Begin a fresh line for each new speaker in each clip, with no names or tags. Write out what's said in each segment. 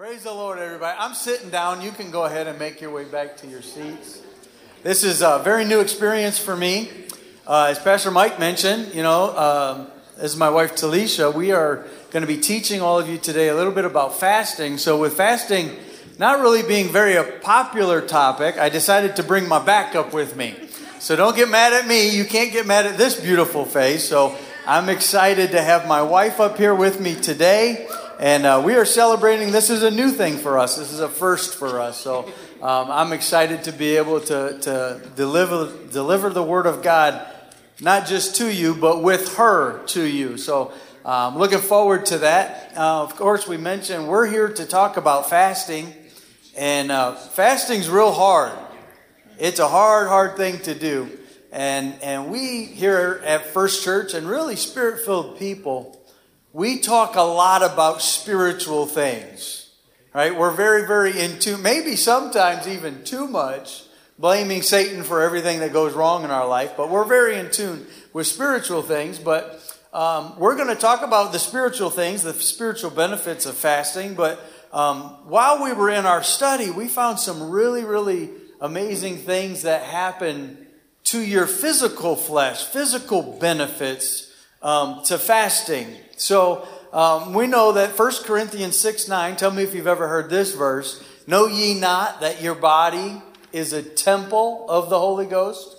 Praise the Lord, everybody. I'm sitting down. You can go ahead and make your way back to your seats. This is a very new experience for me. Uh, as Pastor Mike mentioned, you know, um, as my wife Telesha, we are going to be teaching all of you today a little bit about fasting. So, with fasting not really being very a popular topic, I decided to bring my backup with me. So, don't get mad at me. You can't get mad at this beautiful face. So, I'm excited to have my wife up here with me today. And uh, we are celebrating. This is a new thing for us. This is a first for us. So um, I'm excited to be able to, to deliver, deliver the Word of God, not just to you, but with her to you. So um, looking forward to that. Uh, of course, we mentioned we're here to talk about fasting. And uh, fasting's real hard. It's a hard, hard thing to do. And, and we here at First Church, and really spirit filled people, we talk a lot about spiritual things, right? We're very, very into, maybe sometimes even too much, blaming Satan for everything that goes wrong in our life, but we're very in tune with spiritual things. But um, we're going to talk about the spiritual things, the spiritual benefits of fasting. But um, while we were in our study, we found some really, really amazing things that happen to your physical flesh, physical benefits um, to fasting. So um, we know that 1 Corinthians 6 9, tell me if you've ever heard this verse. Know ye not that your body is a temple of the Holy Ghost?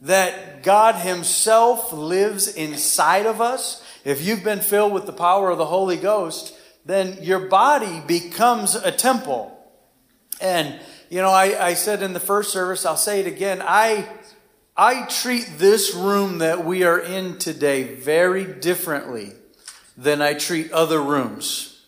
That God Himself lives inside of us? If you've been filled with the power of the Holy Ghost, then your body becomes a temple. And, you know, I, I said in the first service, I'll say it again. I, I treat this room that we are in today very differently than I treat other rooms.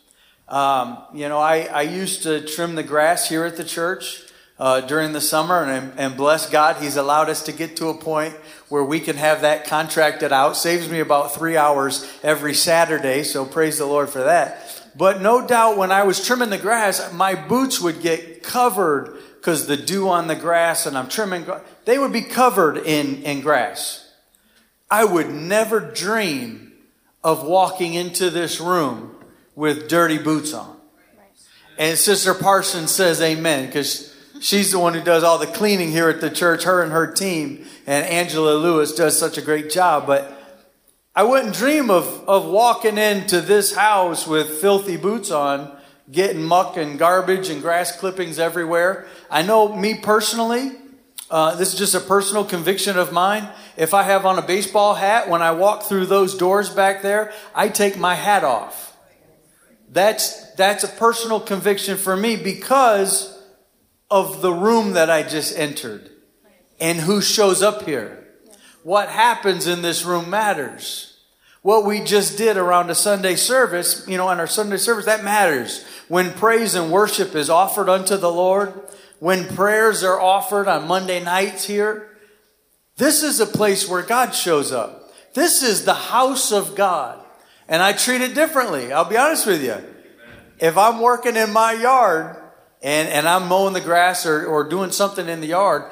Um, you know, I, I used to trim the grass here at the church uh, during the summer, and, and bless God, He's allowed us to get to a point where we can have that contracted out. Saves me about three hours every Saturday, so praise the Lord for that. But no doubt when I was trimming the grass, my boots would get covered because the dew on the grass and I'm trimming, they would be covered in, in grass. I would never dream of walking into this room with dirty boots on. And Sister Parsons says amen because she's the one who does all the cleaning here at the church, her and her team. And Angela Lewis does such a great job. But I wouldn't dream of, of walking into this house with filthy boots on, getting muck and garbage and grass clippings everywhere. I know me personally, uh, this is just a personal conviction of mine. If I have on a baseball hat, when I walk through those doors back there, I take my hat off. That's, that's a personal conviction for me because of the room that I just entered and who shows up here. What happens in this room matters. What we just did around a Sunday service, you know, on our Sunday service, that matters. When praise and worship is offered unto the Lord, when prayers are offered on Monday nights here, this is a place where God shows up. This is the house of God. And I treat it differently. I'll be honest with you. If I'm working in my yard and, and I'm mowing the grass or, or doing something in the yard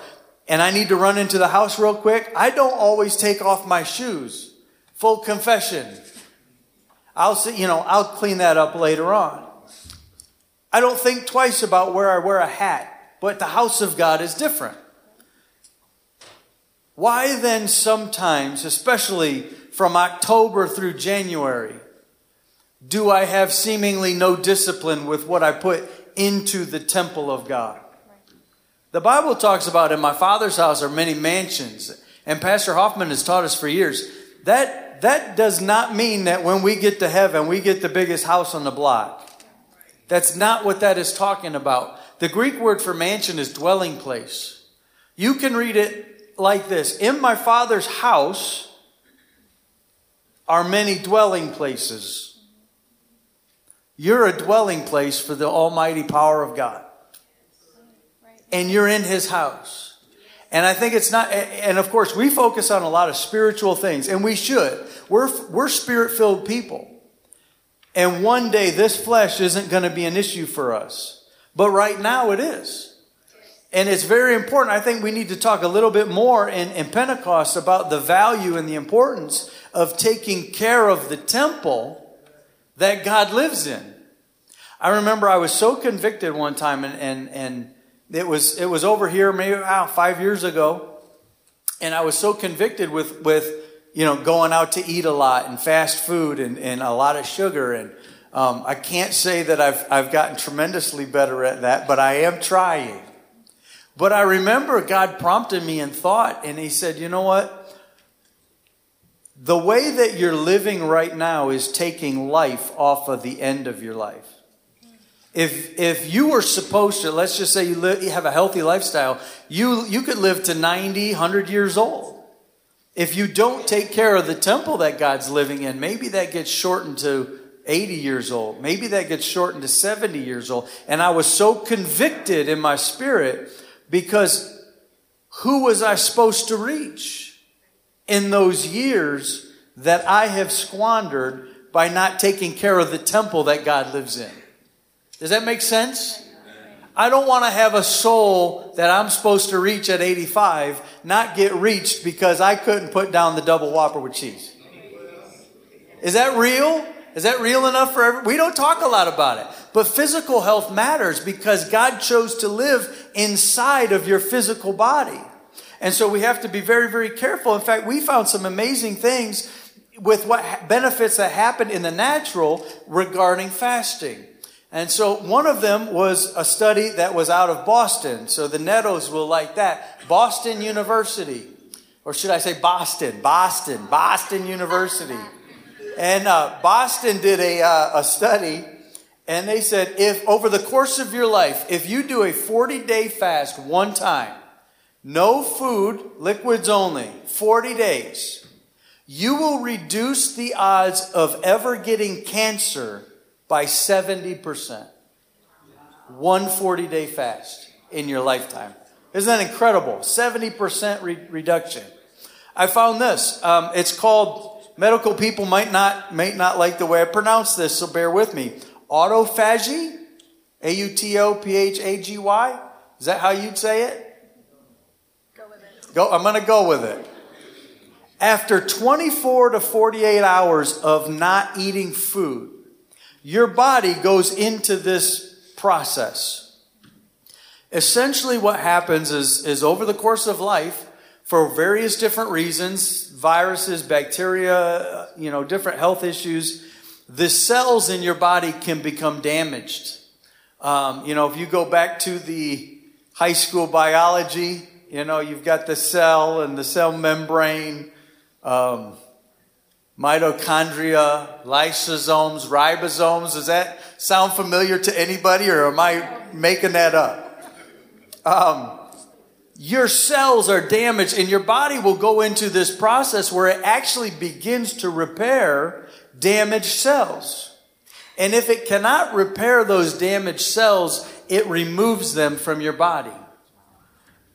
and I need to run into the house real quick, I don't always take off my shoes. Full confession. I'll see, you know, I'll clean that up later on. I don't think twice about where I wear a hat. But the house of God is different. Why then, sometimes, especially from October through January, do I have seemingly no discipline with what I put into the temple of God? The Bible talks about in my father's house are many mansions, and Pastor Hoffman has taught us for years. That, that does not mean that when we get to heaven, we get the biggest house on the block. That's not what that is talking about. The Greek word for mansion is dwelling place. You can read it like this In my Father's house are many dwelling places. You're a dwelling place for the almighty power of God. And you're in his house. And I think it's not, and of course, we focus on a lot of spiritual things, and we should. We're, we're spirit filled people. And one day, this flesh isn't going to be an issue for us. But right now it is. And it's very important. I think we need to talk a little bit more in, in Pentecost about the value and the importance of taking care of the temple that God lives in. I remember I was so convicted one time, and, and, and it, was, it was over here maybe oh, five years ago, and I was so convicted with, with you know, going out to eat a lot and fast food and, and a lot of sugar. And um, I can't say that I've, I've gotten tremendously better at that, but I am trying. But I remember God prompted me in thought, and He said, You know what? The way that you're living right now is taking life off of the end of your life. If, if you were supposed to, let's just say you, live, you have a healthy lifestyle, you, you could live to 90, 100 years old. If you don't take care of the temple that God's living in, maybe that gets shortened to 80 years old. Maybe that gets shortened to 70 years old. And I was so convicted in my spirit because who was I supposed to reach in those years that I have squandered by not taking care of the temple that God lives in? Does that make sense? I don't want to have a soul that I'm supposed to reach at 85 not get reached because I couldn't put down the double whopper with cheese. Is that real? Is that real enough for everyone? We don't talk a lot about it. But physical health matters because God chose to live inside of your physical body. And so we have to be very, very careful. In fact, we found some amazing things with what benefits that happen in the natural regarding fasting. And so one of them was a study that was out of Boston. So the Nettos will like that. Boston University. Or should I say Boston? Boston. Boston University. And uh, Boston did a, uh, a study, and they said if over the course of your life, if you do a 40 day fast one time, no food, liquids only, 40 days, you will reduce the odds of ever getting cancer by 70%. One 40 day fast in your lifetime. Isn't that incredible? 70% re- reduction. I found this. Um, it's called, medical people might not, might not like the way I pronounce this, so bear with me. Autophagy? A U T O P H A G Y? Is that how you'd say it? Go with it. Go, I'm going to go with it. After 24 to 48 hours of not eating food, your body goes into this process. Essentially, what happens is, is over the course of life, for various different reasons viruses, bacteria, you know, different health issues the cells in your body can become damaged. Um, you know, if you go back to the high school biology, you know, you've got the cell and the cell membrane. Um, mitochondria, lysosomes, ribosomes. Does that sound familiar to anybody, or am I making that up? Um, your cells are damaged, and your body will go into this process where it actually begins to repair damaged cells. And if it cannot repair those damaged cells, it removes them from your body.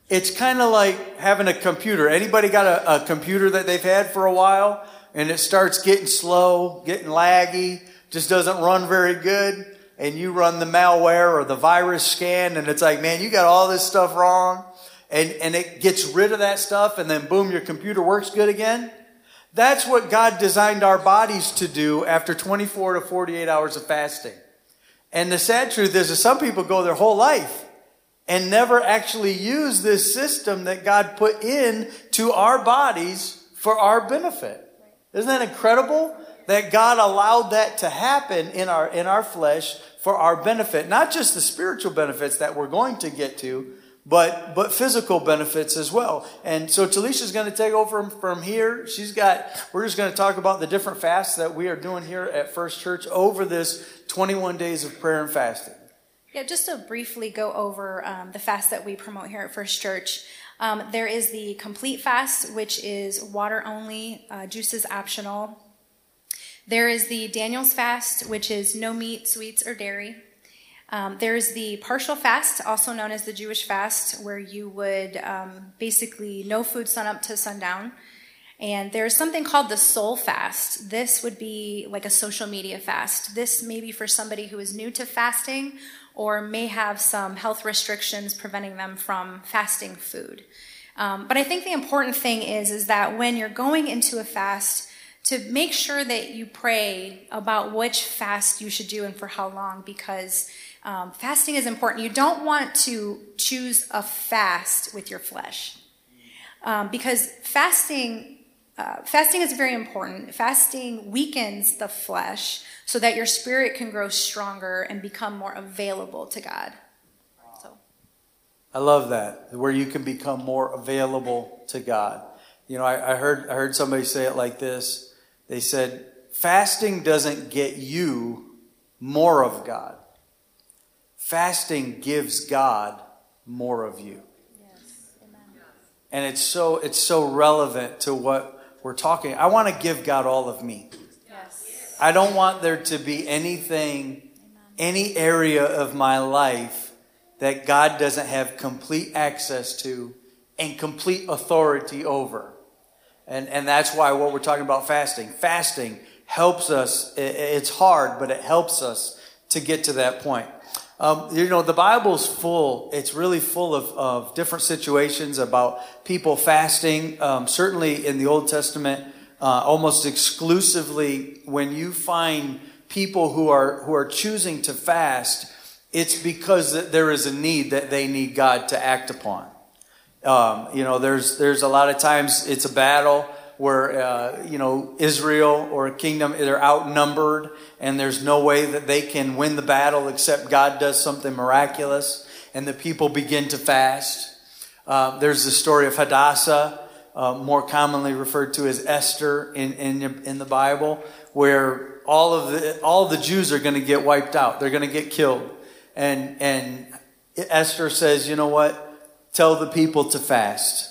It's kind of like having a computer. Anybody got a, a computer that they've had for a while? and it starts getting slow, getting laggy, just doesn't run very good, and you run the malware or the virus scan, and it's like, man, you got all this stuff wrong, and, and it gets rid of that stuff, and then boom, your computer works good again. That's what God designed our bodies to do after 24 to 48 hours of fasting. And the sad truth is that some people go their whole life and never actually use this system that God put in to our bodies for our benefit. Isn't that incredible? That God allowed that to happen in our, in our flesh for our benefit. Not just the spiritual benefits that we're going to get to, but, but physical benefits as well. And so Telesha's going to take over from here. She's got, we're just going to talk about the different fasts that we are doing here at First Church over this 21 days of prayer and fasting.
Yeah, just to briefly go over um, the fast that we promote here at First Church. Um, there is the complete fast, which is water only, uh, juices optional. There is the Daniel's fast, which is no meat, sweets, or dairy. Um, there's the partial fast, also known as the Jewish fast, where you would um, basically no food sun up to sundown. And there's something called the soul fast. This would be like a social media fast. This may be for somebody who is new to fasting or may have some health restrictions preventing them from fasting food. Um, but I think the important thing is, is that when you're going into a fast, to make sure that you pray about which fast you should do and for how long because um, fasting is important. You don't want to choose a fast with your flesh um, because fasting. Uh, fasting is very important. Fasting weakens the flesh so that your spirit can grow stronger and become more available to God. So.
I love that, where you can become more available to God. You know, I, I heard I heard somebody say it like this they said, fasting doesn't get you more of God. Fasting gives God more of you. Yes. And it's so it's so relevant to what we're talking. I want to give God all of me. Yes. I don't want there to be anything, any area of my life that God doesn't have complete access to and complete authority over. And, and that's why what we're talking about fasting. Fasting helps us. It's hard, but it helps us to get to that point. Um, you know, the Bible's full, it's really full of, of different situations about people fasting. Um, certainly in the Old Testament, uh, almost exclusively, when you find people who are, who are choosing to fast, it's because there is a need that they need God to act upon. Um, you know, there's there's a lot of times it's a battle where uh, you know Israel or a kingdom they're outnumbered and there's no way that they can win the battle except God does something miraculous and the people begin to fast. Uh, there's the story of Hadassah, uh, more commonly referred to as Esther in, in in the Bible, where all of the all of the Jews are going to get wiped out. They're going to get killed, and and Esther says, you know what? tell the people to fast.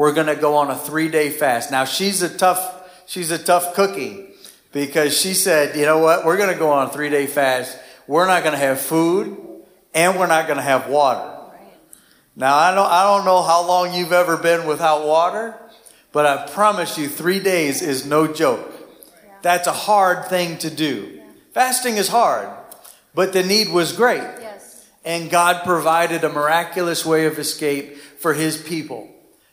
We're going to go on a three day fast. Now she's a tough, she's a tough cookie because she said, you know what? We're going to go on a three day fast. We're not going to have food and we're not going to have water. Now I don't, I don't know how long you've ever been without water, but I promise you three days is no joke. That's a hard thing to do. Fasting is hard, but the need was great and God provided a miraculous way of escape for his people.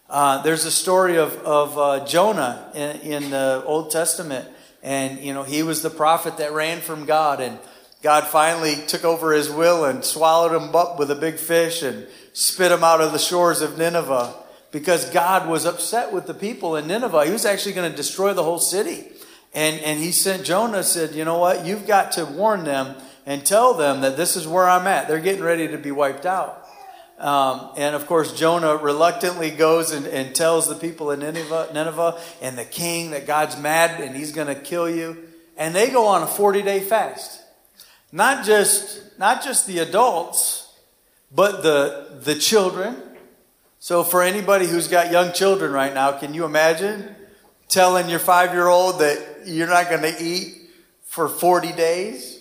Uh, there's a story of, of uh, Jonah in, in, the Old Testament, and you know he was the prophet that ran from God, and God finally took over his will and swallowed him up with a big fish and spit him out of the shores of Nineveh because God was upset with the people in Nineveh. He was actually going to destroy the whole city, and and he sent Jonah said, you know what, you've got to warn them and tell them that this is where I'm at. They're getting ready to be wiped out. Um, and of course, Jonah reluctantly goes and, and tells the people in Nineveh, Nineveh and the king that God's mad and he's going to kill you. And they go on a 40 day fast. Not just, not just the adults, but the, the children. So for anybody who's got young children right now, can you imagine telling your five year old that you're not going to eat for 40 days?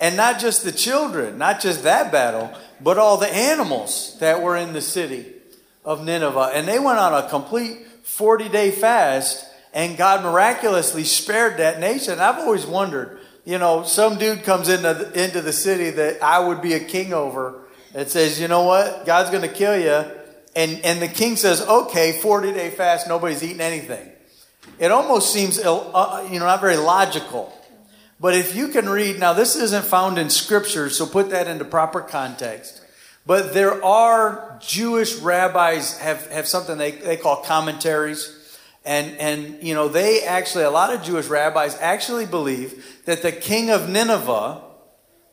And not just the children, not just that battle, but all the animals that were in the city of Nineveh. And they went on a complete 40 day fast, and God miraculously spared that nation. I've always wondered, you know, some dude comes into the, into the city that I would be a king over and says, you know what, God's going to kill you. And, and the king says, okay, 40 day fast, nobody's eating anything. It almost seems, uh, you know, not very logical. But if you can read, now this isn't found in scripture, so put that into proper context. But there are Jewish rabbis have, have something they, they call commentaries. And, and, you know, they actually, a lot of Jewish rabbis actually believe that the king of Nineveh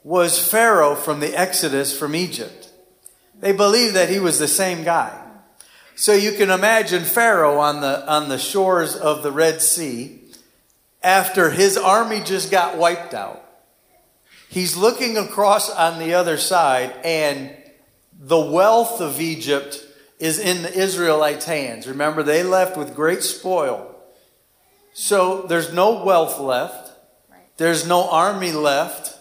was Pharaoh from the Exodus from Egypt. They believe that he was the same guy. So you can imagine Pharaoh on the, on the shores of the Red Sea after his army just got wiped out. He's looking across on the other side, and the wealth of Egypt is in the Israelites' hands. Remember, they left with great spoil. So there's no wealth left, there's no army left.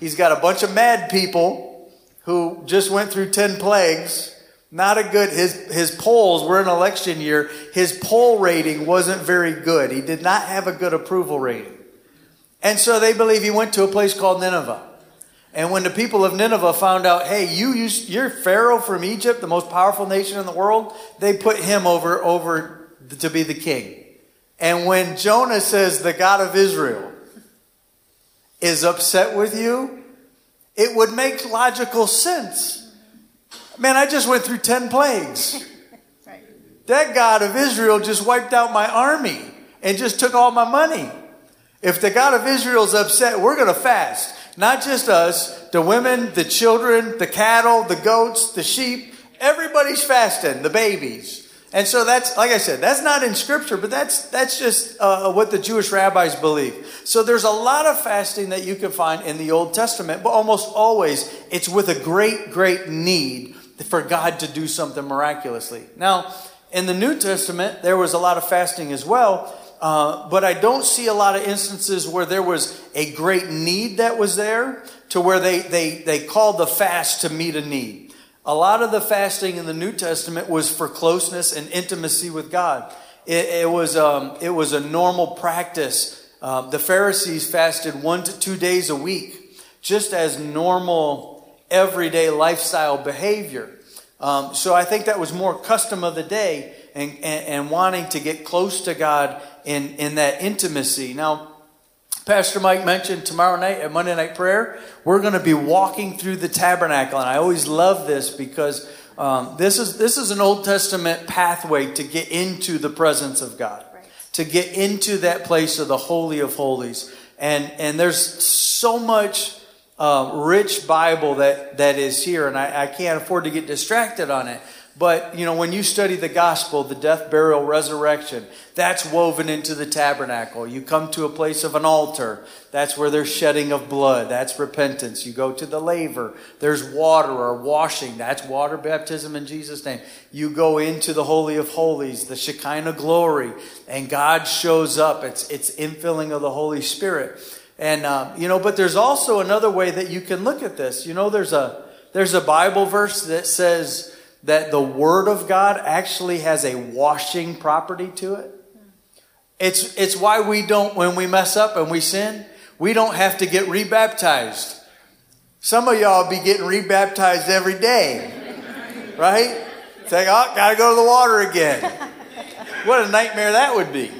He's got a bunch of mad people who just went through 10 plagues not a good, his, his polls, we're in election year, his poll rating wasn't very good. He did not have a good approval rating. And so they believe he went to a place called Nineveh. And when the people of Nineveh found out, hey, you used, you're Pharaoh from Egypt, the most powerful nation in the world, they put him over, over to be the king. And when Jonah says the God of Israel is upset with you, it would make logical sense. Man, I just went through 10 plagues. That God of Israel just wiped out my army and just took all my money. If the God of Israel is upset, we're going to fast. Not just us, the women, the children, the cattle, the goats, the sheep, everybody's fasting, the babies. And so that's, like I said, that's not in scripture, but that's, that's just uh, what the Jewish rabbis believe. So there's a lot of fasting that you can find in the Old Testament, but almost always it's with a great, great need for God to do something miraculously. Now, in the New Testament, there was a lot of fasting as well, uh, but I don't see a lot of instances where there was a great need that was there to where they, they, they called the fast to meet a need. A lot of the fasting in the New Testament was for closeness and intimacy with God. It, it was, um, it was a normal practice. Um, the Pharisees fasted one to two days a week, just as normal, everyday lifestyle behavior. Um, so I think that was more custom of the day and, and, and wanting to get close to God in, in that intimacy. Now, Pastor Mike mentioned tomorrow night at Monday Night Prayer, we're going to be walking through the tabernacle. And I always love this because um, this, is, this is an Old Testament pathway to get into the presence of God, right. to get into that place of the Holy of Holies. And, and there's so much uh, rich Bible that, that is here, and I, I can't afford to get distracted on it. But, you know, when you study the gospel, the death, burial, resurrection, that's woven into the tabernacle. You come to a place of an altar, that's where there's shedding of blood, that's repentance. You go to the laver, there's water or washing, that's water baptism in Jesus' name. You go into the Holy of Holies, the Shekinah glory, and God shows up. It's, it's infilling of the Holy Spirit. And, um, you know, but there's also another way that you can look at this. You know, there's a, there's a Bible verse that says, that the Word of God actually has a washing property to it. It's, it's why we don't, when we mess up and we sin, we don't have to get rebaptized. Some of y'all be getting rebaptized every day, right? Say, oh, gotta go to the water again. What a nightmare that would be.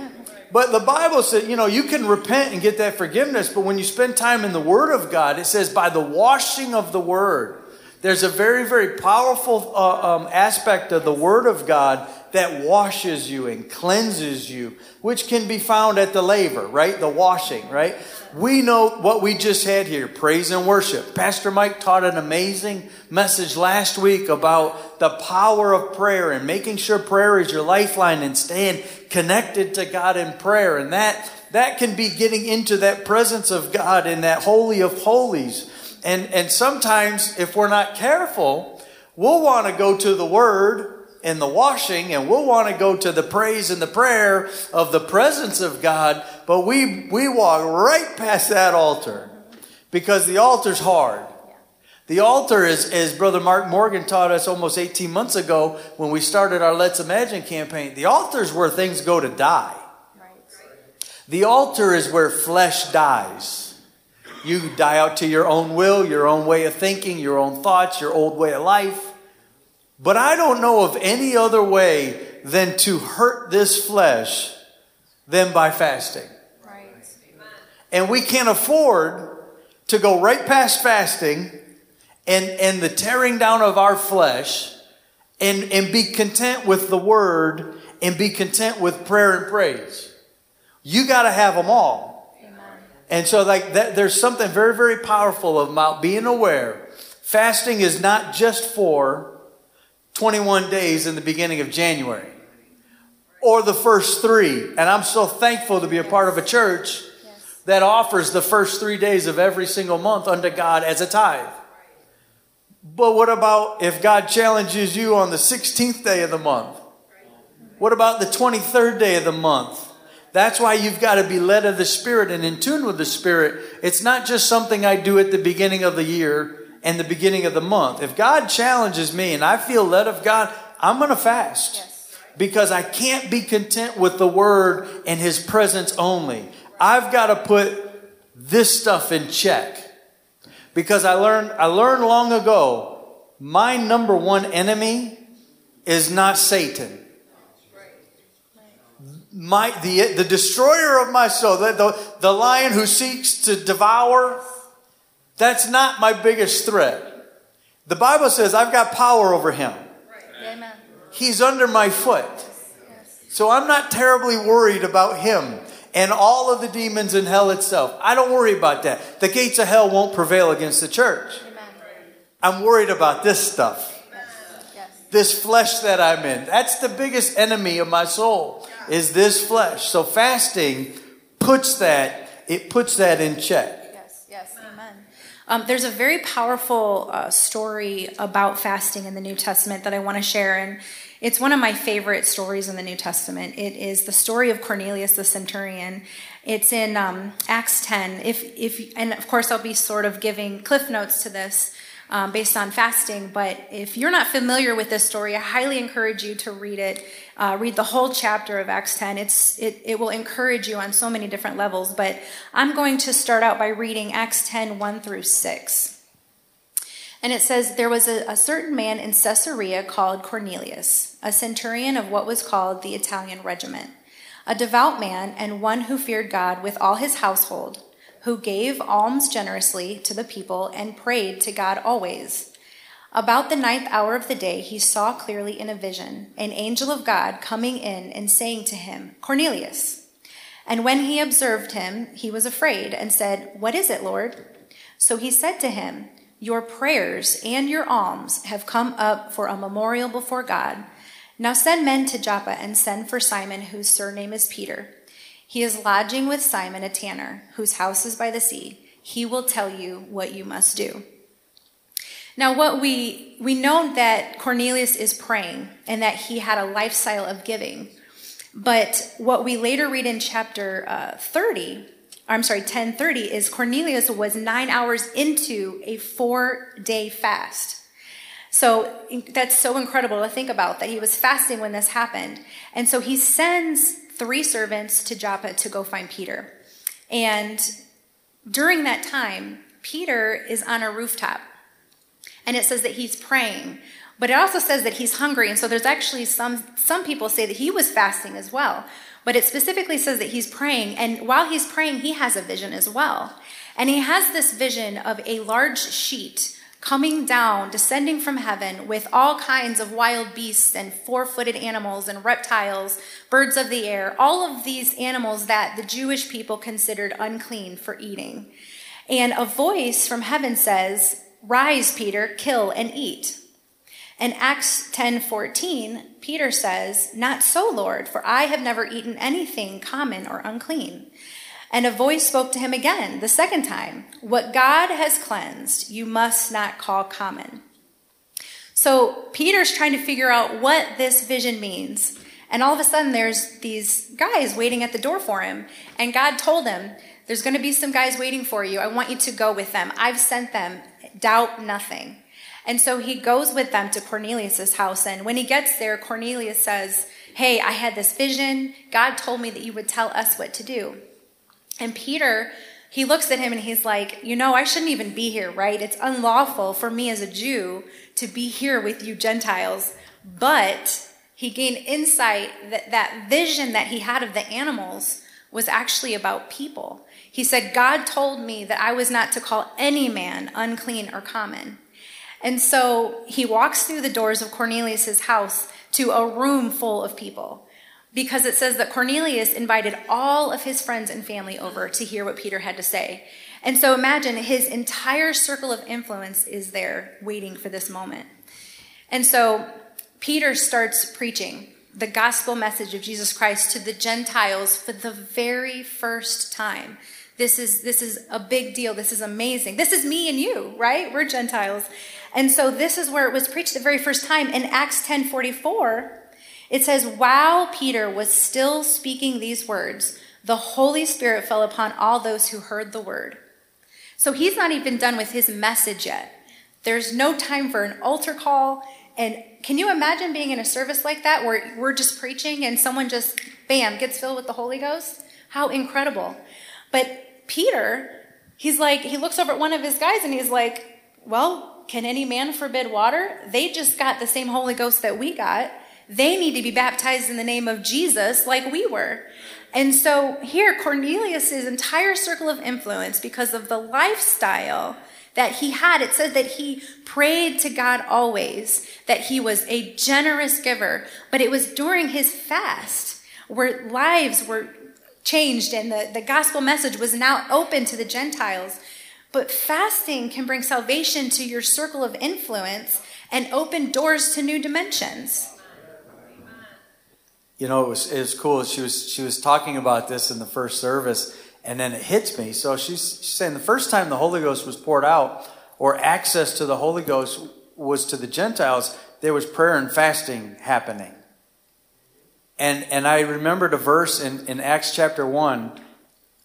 But the Bible says, you know, you can repent and get that forgiveness, but when you spend time in the Word of God, it says, by the washing of the Word, there's a very, very powerful uh, um, aspect of the Word of God that washes you and cleanses you, which can be found at the laver, right? The washing, right? We know what we just had here praise and worship. Pastor Mike taught an amazing message last week about the power of prayer and making sure prayer is your lifeline and staying connected to God in prayer. And that, that can be getting into that presence of God in that Holy of Holies and, and sometimes, if we're not careful, we'll want to go to the Word and the washing, and we'll want to go to the praise and the prayer of the presence of God, but we, we walk right past that altar because the altar's hard. The altar is, as Brother Mark Morgan taught us almost 18 months ago when we started our Let's Imagine campaign, the altar is where things go to die. The altar is where flesh dies. You die out to your own will, your own way of thinking, your own thoughts, your old way of life. But I don't know of any other way than to hurt this flesh than by fasting. Right. And we can't afford to go right past fasting and, and the tearing down of our flesh and, and be content with the word and be content with prayer and praise. You got to have them all. And so, like, that, there's something very, very powerful about being aware. Fasting is not just for 21 days in the beginning of January or the first three. And I'm so thankful to be a part of a church that offers the first three days of every single month unto God as a tithe. But what about if God challenges you on the 16th day of the month? What about the 23rd day of the month? That's why you've got to be led of the Spirit and in tune with the Spirit. It's not just something I do at the beginning of the year and the beginning of the month. If God challenges me and I feel led of God, I'm going to fast. Yes. Because I can't be content with the Word and His presence only. I've got to put this stuff in check. Because I learned, I learned long ago, my number one enemy is not Satan my the the destroyer of my soul, the, the, the lion who seeks to devour, that's not my biggest threat. The Bible says I've got power over him.
Amen.
He's under my foot. So I'm not terribly worried about him and all of the demons in hell itself. I don't worry about that. The gates of hell won't prevail against the church.
Amen.
I'm worried about this stuff.
Yes. Yes.
This flesh that I'm in. That's the biggest enemy of my soul is this flesh. So fasting puts that it puts that in check.
Um, there's a very powerful uh, story about fasting in the New Testament that I want to share, and it's one of my favorite stories in the New Testament. It is the story of Cornelius the centurion. It's in um, Acts 10. If, if, and of course, I'll be sort of giving cliff notes to this um, based on fasting. But if you're not familiar with this story, I highly encourage you to read it. Uh, read the whole chapter of Acts 10. It's, it, it will encourage you on so many different levels. But I'm going to start out by reading Acts 10 1 through 6. And it says, There was a, a certain man in Caesarea called Cornelius, a centurion of what was called the Italian regiment, a devout man and one who feared God with all his household who gave alms generously to the people and prayed to God always. About the ninth hour of the day, he saw clearly in a vision an angel of God coming in and saying to him, Cornelius. And when he observed him, he was afraid and said, What is it, Lord? So he said to him, Your prayers and your alms have come up for a memorial before God. Now send men to Joppa and send for Simon, whose surname is Peter. He is lodging with Simon, a tanner, whose house is by the sea. He will tell you what you must do. Now, what we we know that Cornelius is praying and that he had a lifestyle of giving, but what we later read in chapter uh, 30, I'm sorry, 1030, is Cornelius was nine hours into a four day fast. So that's so incredible to think about that he was fasting when this happened. And so he sends three servants to Joppa to go find Peter. And during that time, Peter is on a rooftop. And it says that he's praying. But it also says that he's hungry. And so there's actually some some people say that he was fasting as well. But it specifically says that he's praying. And while he's praying, he has a vision as well. And he has this vision of a large sheet coming down, descending from heaven with all kinds of wild beasts and four footed animals and reptiles, birds of the air, all of these animals that the Jewish people considered unclean for eating. And a voice from heaven says, Rise, Peter, kill and eat. In Acts 10:14, Peter says, "Not so, Lord, for I have never eaten anything common or unclean." And a voice spoke to him again, the second time What God has cleansed, you must not call common. So Peter's trying to figure out what this vision means. And all of a sudden, there's these guys waiting at the door for him. And God told him, There's going to be some guys waiting for you. I want you to go with them. I've sent them. Doubt nothing. And so he goes with them to Cornelius's house. And when he gets there, Cornelius says, Hey, I had this vision. God told me that you would tell us what to do. And Peter, he looks at him and he's like, You know, I shouldn't even be here, right? It's unlawful for me as a Jew to be here with you Gentiles. But he gained insight that that vision that he had of the animals was actually about people. He said, God told me that I was not to call any man unclean or common. And so he walks through the doors of Cornelius's house to a room full of people because it says that Cornelius invited all of his friends and family over to hear what Peter had to say. And so imagine his entire circle of influence is there waiting for this moment. And so Peter starts preaching the gospel message of Jesus Christ to the Gentiles for the very first time. This is this is a big deal. This is amazing. This is me and you, right? We're Gentiles. And so this is where it was preached the very first time in Acts 10:44. It says, While Peter was still speaking these words, the Holy Spirit fell upon all those who heard the word. So he's not even done with his message yet. There's no time for an altar call. And can you imagine being in a service like that where we're just preaching and someone just, bam, gets filled with the Holy Ghost? How incredible. But Peter, he's like, he looks over at one of his guys and he's like, Well, can any man forbid water? They just got the same Holy Ghost that we got. They need to be baptized in the name of Jesus like we were. And so here, Cornelius's entire circle of influence, because of the lifestyle that he had, it says that he prayed to God always, that he was a generous giver. But it was during his fast where lives were changed and the, the gospel message was now open to the Gentiles. But fasting can bring salvation to your circle of influence and open doors to new dimensions.
You know, it was, it was cool. She was, she was talking about this in the first service, and then it hits me. So she's, she's saying the first time the Holy Ghost was poured out, or access to the Holy Ghost was to the Gentiles, there was prayer and fasting happening. And, and I remembered a verse in, in Acts chapter 1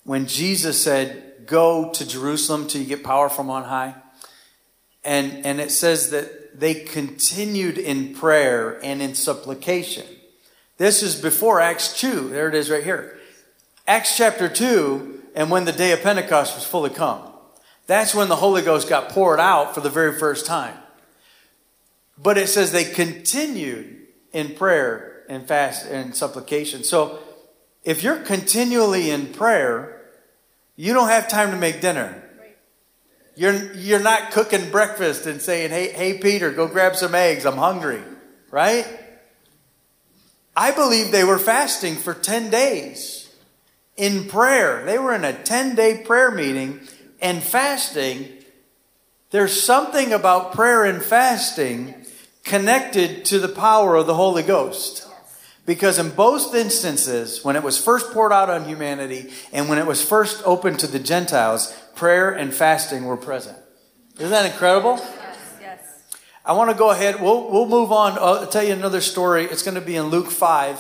when Jesus said, Go to Jerusalem till you get power from on high. And, and it says that they continued in prayer and in supplication. This is before Acts 2. There it is right here. Acts chapter 2, and when the day of Pentecost was fully come. That's when the Holy Ghost got poured out for the very first time. But it says they continued in prayer and fast and supplication. So if you're continually in prayer, you don't have time to make dinner. You're, you're not cooking breakfast and saying, hey, hey, Peter, go grab some eggs. I'm hungry, right? I believe they were fasting for 10 days in prayer. They were in a 10 day prayer meeting and fasting. There's something about prayer and fasting connected to the power of the Holy Ghost. Because in both instances, when it was first poured out on humanity and when it was first opened to the Gentiles, prayer and fasting were present. Isn't that incredible? I want to go ahead. We'll, we'll move on. I'll tell you another story. It's going to be in Luke 5.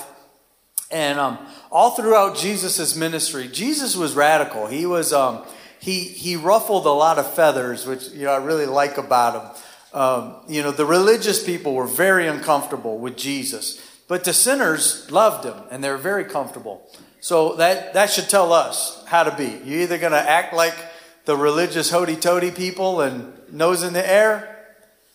And um, all throughout Jesus' ministry, Jesus was radical. He was, um, he, he ruffled a lot of feathers, which, you know, I really like about him. Um, you know, the religious people were very uncomfortable with Jesus. But the sinners loved him and they're very comfortable. So that, that should tell us how to be. You're either going to act like the religious hoity toady people and nose in the air,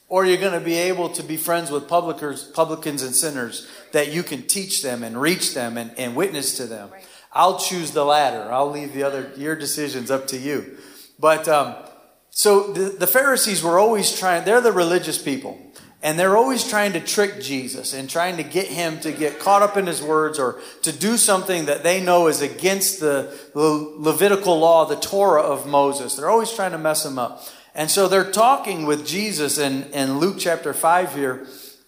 or you're going to be able to be friends with publicans and sinners that you can teach them and reach them and, and witness to them. Right. I'll choose the latter. I'll leave the other, your decisions up to you. But um, so the, the Pharisees were always trying, they're the religious people. And they're always trying to trick Jesus and trying to get him to get caught up in his words or to do something that they know is against the Levitical law, the Torah of Moses. They're always trying to mess him up. And so they're talking with Jesus in, in Luke chapter 5 here,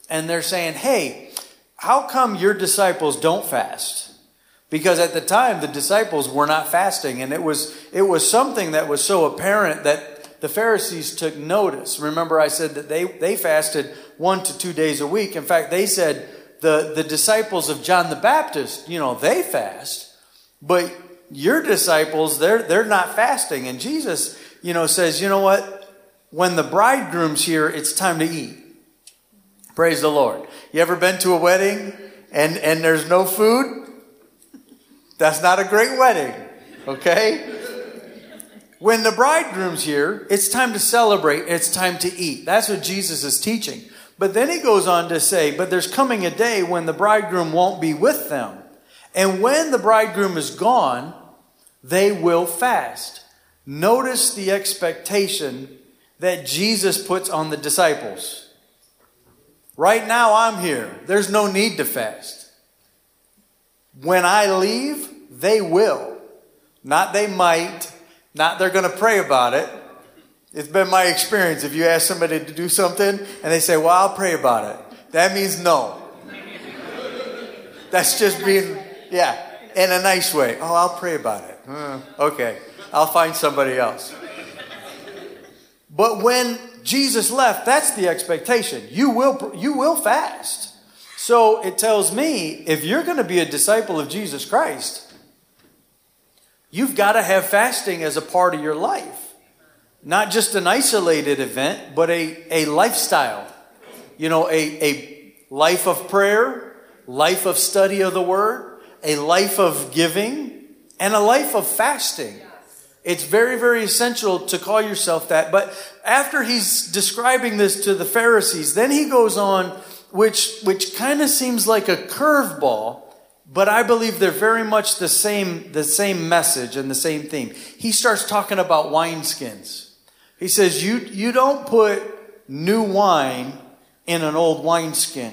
and they're saying, Hey, how come your disciples don't fast? Because at the time, the disciples were not fasting, and it was, it was something that was so apparent that the Pharisees took notice. Remember, I said that they, they fasted one to two days a week. In fact, they said the, the disciples of John the Baptist, you know, they fast, but your disciples, they're, they're not fasting. And Jesus, you know, says, you know what? When the bridegroom's here, it's time to eat. Praise the Lord. You ever been to a wedding and, and there's no food? That's not a great wedding, okay? When the bridegroom's here, it's time to celebrate, it's time to eat. That's what Jesus is teaching. But then he goes on to say, But there's coming a day when the bridegroom won't be with them. And when the bridegroom is gone, they will fast. Notice the expectation that Jesus puts on the disciples. Right now, I'm here. There's no need to fast. When I leave, they will. Not they might, not they're going to pray about it. It's been my experience. If you ask somebody to do something and they say, Well, I'll pray about it, that means no. That's just being, yeah, in a nice way. Oh, I'll pray about it. Okay, I'll find somebody else. But when Jesus left, that's the expectation. You will, you will fast. So it tells me if you're going to be a disciple of Jesus Christ, You've got to have fasting as a part of your life. Not just an isolated event, but a, a lifestyle. You know, a, a life of prayer, life of study of the word, a life of giving, and a life of fasting. It's very, very essential to call yourself that. But after he's describing this to the Pharisees, then he goes on which which kind of seems like a curveball, but I believe they're very much the same the same message and the same theme. He starts talking about wineskins. He says you you don't put new wine in an old wineskin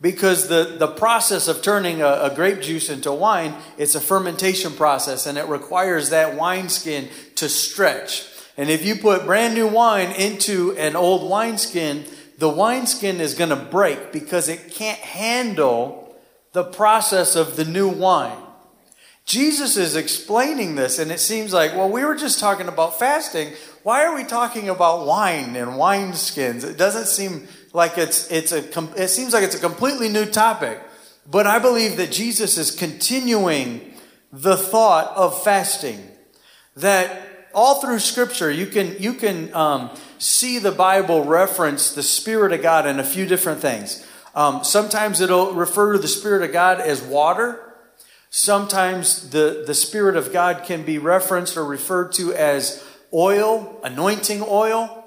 because the, the process of turning a, a, grape juice into wine it's a fermentation process and it requires that wineskin to stretch and if you put brand new wine into an old wineskin the wineskin is going to break because it can't handle the process of the new wine. Jesus is explaining this, and it seems like, well, we were just talking about fasting. Why are we talking about wine and wineskins? It doesn't seem like it's, it's a, it seems like it's a completely new topic. But I believe that Jesus is continuing the thought of fasting. That all through Scripture, you can, you can um, see the Bible reference the Spirit of God in a few different things. Um, sometimes it'll refer to the Spirit of God as water. Sometimes the, the Spirit of God can be referenced or referred to as oil, anointing oil.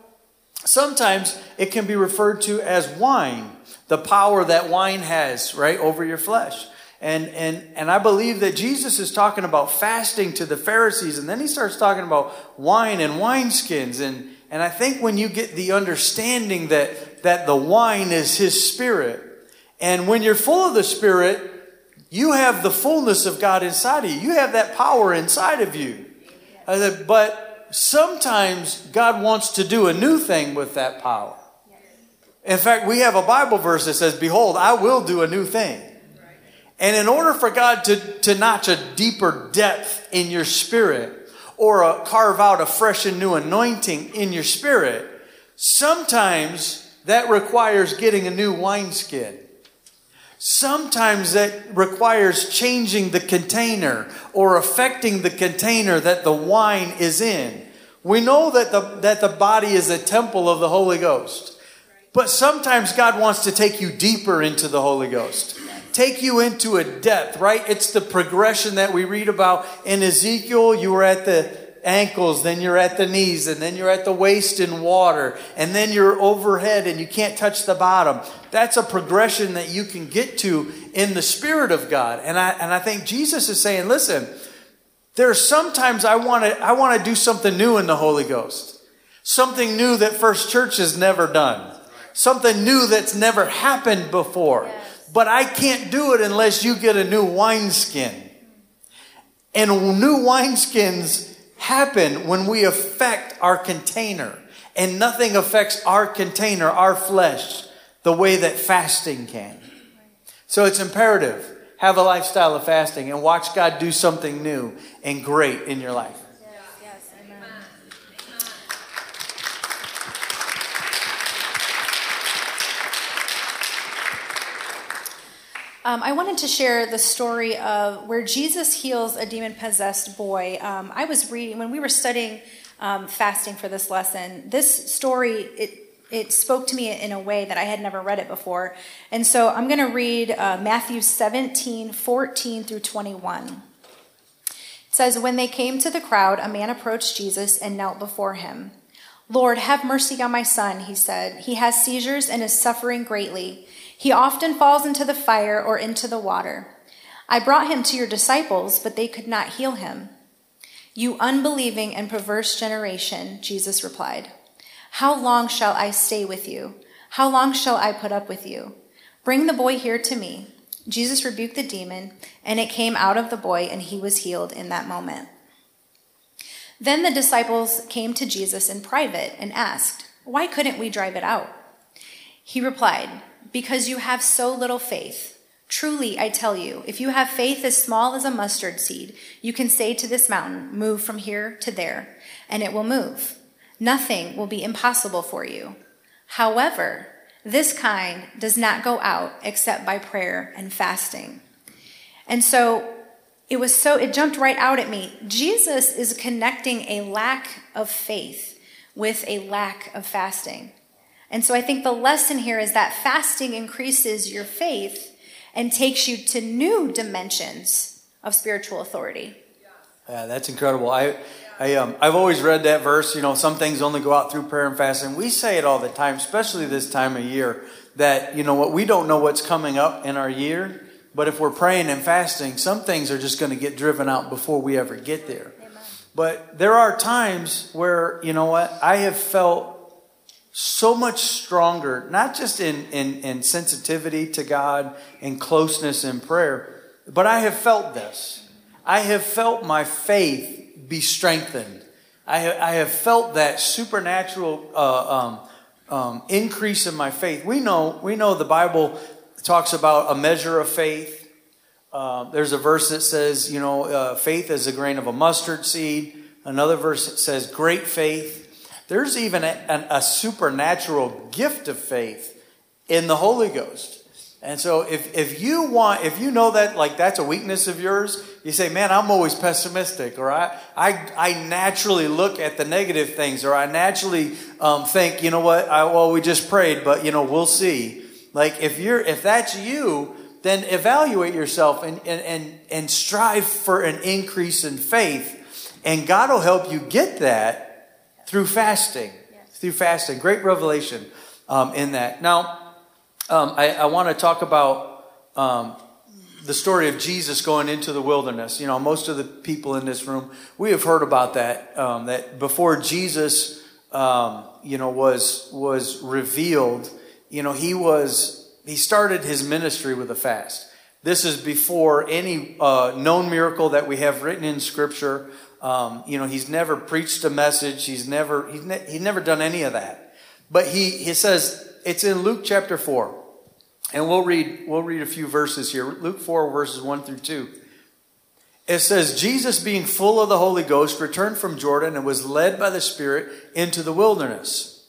Sometimes it can be referred to as wine, the power that wine has, right, over your flesh. And, and, and I believe that Jesus is talking about fasting to the Pharisees, and then he starts talking about wine and wineskins. And, and I think when you get the understanding that, that the wine is his spirit, and when you're full of the spirit, you have the fullness of God inside of you. You have that power inside of you. Uh, but sometimes God wants to do a new thing with that power. In fact, we have a Bible verse that says, Behold, I will do a new thing. And in order for God to, to notch a deeper depth in your spirit or a, carve out a fresh and new anointing in your spirit, sometimes that requires getting a new wineskin. Sometimes that requires changing the container or affecting the container that the wine is in. We know that the, that the body is a temple of the Holy Ghost. But sometimes God wants to take you deeper into the Holy Ghost take you into a depth, right? It's the progression that we read about in Ezekiel. You were at the ankles, then you're at the knees, and then you're at the waist in water, and then you're overhead and you can't touch the bottom. That's a progression that you can get to in the Spirit of God. And I, and I think Jesus is saying, listen, there are sometimes I want to I want to do something new in the Holy Ghost. Something new that First Church has never done. Something new that's never happened before. Yeah. But I can't do it unless you get a new wineskin. And new wineskins happen when we affect our container. And nothing affects our container, our flesh, the way that fasting can. So it's imperative. Have a lifestyle of fasting and watch God do something new and great in your life.
Um, I wanted to share the story of where Jesus heals a demon possessed boy. Um, I was reading, when we were studying um, fasting for this lesson, this story, it, it spoke to me in a way that I had never read it before. And so I'm going to read uh, Matthew 17, 14 through 21. It says, When they came to the crowd, a man approached Jesus and knelt before him. Lord, have mercy on my son, he said. He has seizures and is suffering greatly. He often falls into the fire or into the water. I brought him to your disciples, but they could not heal him. You unbelieving and perverse generation, Jesus replied. How long shall I stay with you? How long shall I put up with you? Bring the boy here to me. Jesus rebuked the demon, and it came out of the boy, and he was healed in that moment. Then the disciples came to Jesus in private and asked, Why couldn't we drive it out? He replied, because you have so little faith. Truly, I tell you, if you have faith as small as a mustard seed, you can say to this mountain, Move from here to there, and it will move. Nothing will be impossible for you. However, this kind does not go out except by prayer and fasting. And so it was so, it jumped right out at me. Jesus is connecting a lack of faith with a lack of fasting. And so I think the lesson here is that fasting increases your faith and takes you to new dimensions of spiritual authority.
Yeah, that's incredible. I I, um, I've always read that verse, you know, some things only go out through prayer and fasting. We say it all the time, especially this time of year, that, you know what, we don't know what's coming up in our year, but if we're praying and fasting, some things are just going to get driven out before we ever get there. Amen. But there are times where, you know what, I have felt so much stronger, not just in, in, in sensitivity to God and closeness in prayer, but I have felt this. I have felt my faith be strengthened. I, I have felt that supernatural uh, um, um, increase in my faith. We know, we know the Bible talks about a measure of faith. Uh, there's a verse that says, you know, uh, faith is a grain of a mustard seed. Another verse that says, great faith. There's even a, a supernatural gift of faith in the Holy Ghost. And so if, if you want, if you know that like that's a weakness of yours, you say, man, I'm always pessimistic, or I, I, I naturally look at the negative things, or I naturally um, think, you know what, I, well, we just prayed, but you know, we'll see. Like if you're, if that's you, then evaluate yourself and, and, and, and strive for an increase in faith. And God will help you get that through fasting, yes. through fasting. Great revelation um, in that. Now, um, I, I want to talk about um, the story of Jesus going into the wilderness. You know, most of the people in this room, we have heard about that. Um, that before Jesus, um, you know, was was revealed, you know, he was he started his ministry with a fast. This is before any uh, known miracle that we have written in Scripture. Um, you know, he's never preached a message. He's never he's, ne- he's never done any of that. But he he says it's in Luke chapter 4. And we'll read, we'll read a few verses here. Luke 4, verses 1 through 2. It says, Jesus, being full of the Holy Ghost, returned from Jordan and was led by the Spirit into the wilderness.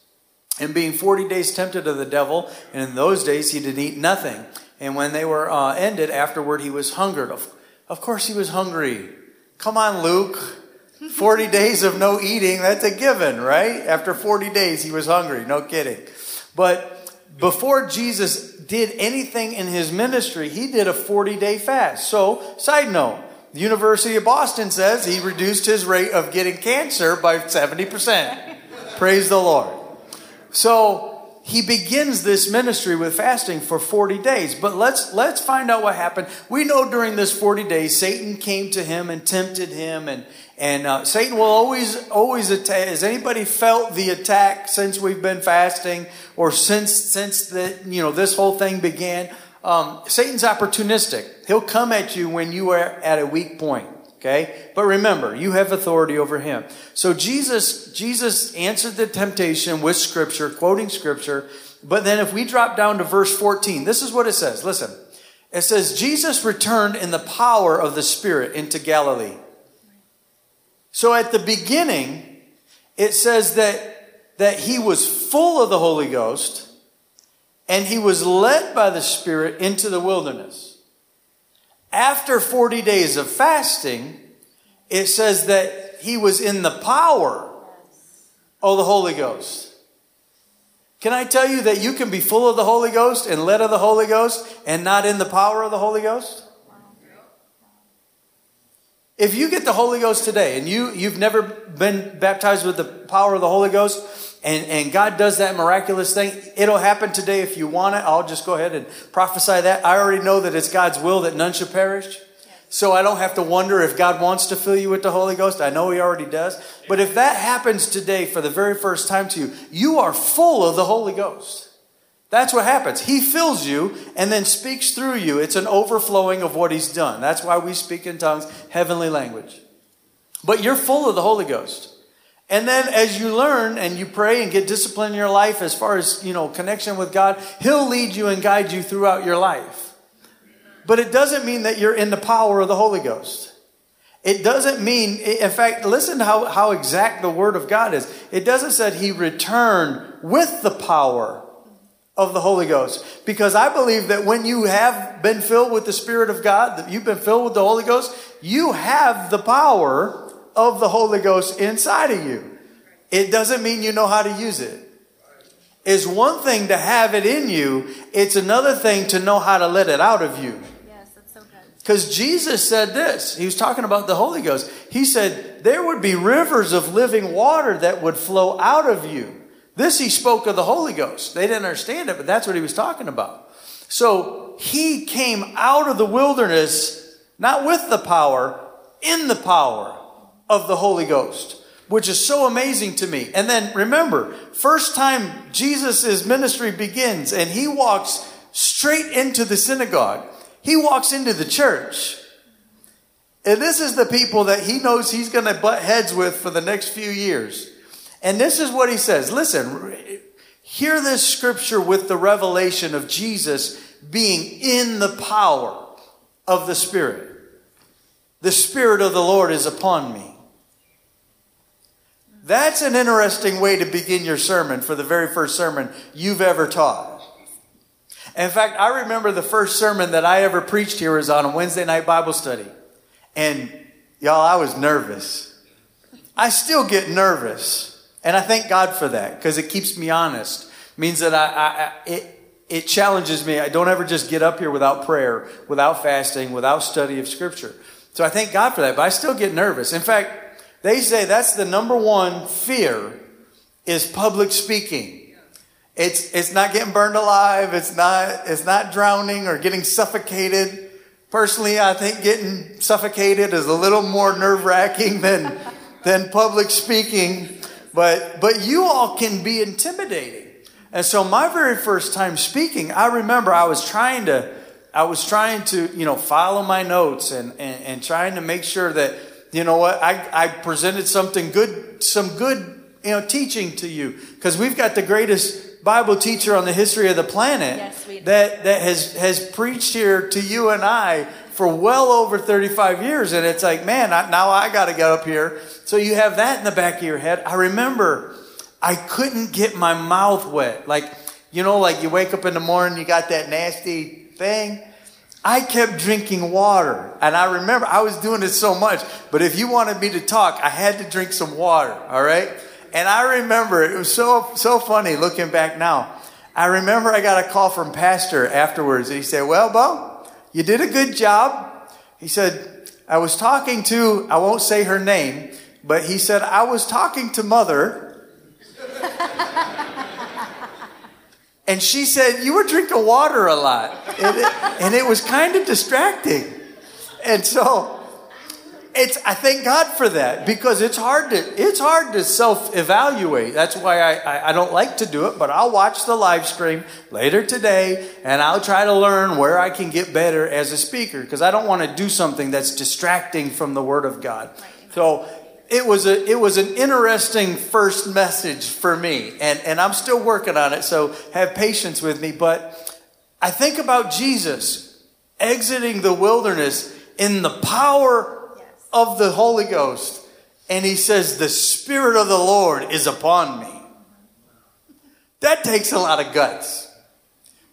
And being 40 days tempted of the devil, and in those days he did eat nothing. And when they were uh, ended, afterward he was hungered. Of, of course he was hungry. Come on, Luke. 40 days of no eating, that's a given, right? After 40 days, he was hungry. No kidding. But before Jesus did anything in his ministry, he did a 40 day fast. So, side note, the University of Boston says he reduced his rate of getting cancer by 70%. Praise the Lord. So, he begins this ministry with fasting for 40 days. But let's let's find out what happened. We know during this 40 days Satan came to him and tempted him and and uh, Satan will always, always attack. Has anybody felt the attack since we've been fasting, or since since the you know this whole thing began? Um, Satan's opportunistic. He'll come at you when you are at a weak point. Okay, but remember, you have authority over him. So Jesus, Jesus answered the temptation with Scripture, quoting Scripture. But then, if we drop down to verse 14, this is what it says. Listen, it says Jesus returned in the power of the Spirit into Galilee so at the beginning, it says that, that he was full of the Holy Ghost and he was led by the Spirit into the wilderness. After 40 days of fasting, it says that he was in the power of the Holy Ghost. Can I tell you that you can be full of the Holy Ghost and led of the Holy Ghost and not in the power of the Holy Ghost? If you get the Holy Ghost today and you, you've never been baptized with the power of the Holy Ghost, and, and God does that miraculous thing, it'll happen today if you want it. I'll just go ahead and prophesy that. I already know that it's God's will that none should perish. So I don't have to wonder if God wants to fill you with the Holy Ghost. I know He already does. But if that happens today for the very first time to you, you are full of the Holy Ghost. That's what happens. He fills you and then speaks through you. It's an overflowing of what he's done. That's why we speak in tongues, heavenly language. But you're full of the Holy Ghost. And then as you learn and you pray and get discipline in your life as far as, you know, connection with God, he'll lead you and guide you throughout your life. But it doesn't mean that you're in the power of the Holy Ghost. It doesn't mean, in fact, listen how, how exact the Word of God is. It doesn't say He returned with the power of the Holy Ghost. Because I believe that when you have been filled with the Spirit of God, that you've been filled with the Holy Ghost, you have the power of the Holy Ghost inside of you. It doesn't mean you know how to use it. It's one thing to have it in you, it's another thing to know how to let it out of you.
Yes, that's so good.
Because Jesus said this. He was talking about the Holy Ghost. He said, There would be rivers of living water that would flow out of you. This he spoke of the Holy Ghost. They didn't understand it, but that's what he was talking about. So he came out of the wilderness, not with the power, in the power of the Holy Ghost, which is so amazing to me. And then remember, first time Jesus' ministry begins and he walks straight into the synagogue. He walks into the church. And this is the people that he knows he's going to butt heads with for the next few years. And this is what he says Listen, hear this scripture with the revelation of Jesus being in the power of the Spirit. The Spirit of the Lord is upon me. That's an interesting way to begin your sermon for the very first sermon you've ever taught. In fact, I remember the first sermon that I ever preached here was on a Wednesday night Bible study. And y'all, I was nervous. I still get nervous. And I thank God for that because it keeps me honest. It means that I, I, it, it challenges me. I don't ever just get up here without prayer, without fasting, without study of scripture. So I thank God for that, but I still get nervous. In fact, they say that's the number one fear is public speaking. It's, it's not getting burned alive. It's not, it's not drowning or getting suffocated. Personally, I think getting suffocated is a little more nerve wracking than, than public speaking. But, but you all can be intimidating. And so my very first time speaking, I remember I was trying to, I was trying to, you know, follow my notes and, and, and trying to make sure that, you know what, I, I presented something good, some good, you know, teaching to you. Because we've got the greatest Bible teacher on the history of the planet
yes,
that, that has, has preached here to you and I for well over 35 years. And it's like, man, I, now I got to get up here. So you have that in the back of your head. I remember I couldn't get my mouth wet. Like, you know, like you wake up in the morning, you got that nasty thing. I kept drinking water. And I remember I was doing it so much. But if you wanted me to talk, I had to drink some water. All right. And I remember it was so so funny looking back now. I remember I got a call from Pastor afterwards, and he said, "Well, Bo, you did a good job." He said, "I was talking to I won't say her name, but he said I was talking to Mother." and she said, You were drinking water a lot. And it, and it was kind of distracting. And so it's I thank God for that because it's hard to it's hard to self evaluate. That's why I, I, I don't like to do it, but I'll watch the live stream later today and I'll try to learn where I can get better as a speaker because I don't want to do something that's distracting from the Word of God. So it was a it was an interesting first message for me, and and I'm still working on it. So have patience with me. But I think about Jesus exiting the wilderness in the power of the Holy Ghost. And he says, The Spirit of the Lord is upon me. That takes a lot of guts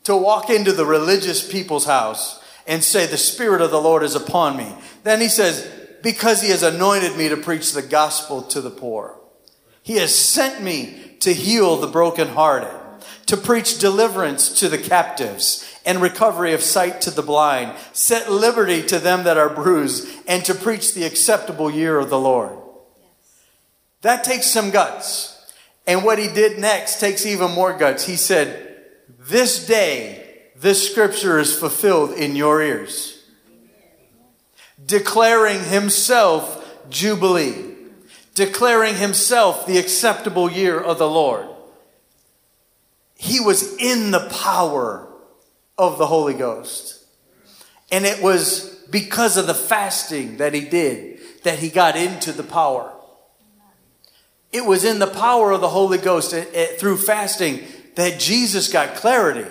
to walk into the religious people's house and say, The Spirit of the Lord is upon me. Then he says, Because he has anointed me to preach the gospel to the poor. He has sent me to heal the brokenhearted, to preach deliverance to the captives and recovery of sight to the blind, set liberty to them that are bruised, and to preach the acceptable year of the Lord. That takes some guts. And what he did next takes even more guts. He said, This day, this scripture is fulfilled in your ears, declaring himself Jubilee, declaring himself the acceptable year of the Lord. He was in the power of the Holy Ghost. And it was because of the fasting that he did that he got into the power. It was in the power of the Holy Ghost it, it, through fasting that Jesus got clarity.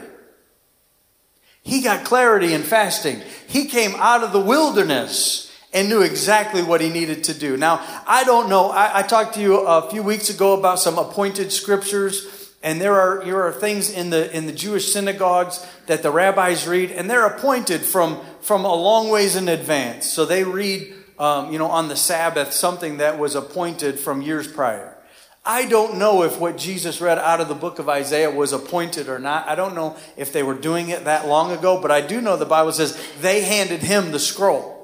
He got clarity in fasting. He came out of the wilderness and knew exactly what he needed to do. Now, I don't know. I, I talked to you a few weeks ago about some appointed scriptures and there are, there are things in the, in the Jewish synagogues that the rabbis read, and they're appointed from, from a long ways in advance. So they read, um, you know, on the Sabbath something that was appointed from years prior. I don't know if what Jesus read out of the book of Isaiah was appointed or not. I don't know if they were doing it that long ago, but I do know the Bible says they handed him the scroll.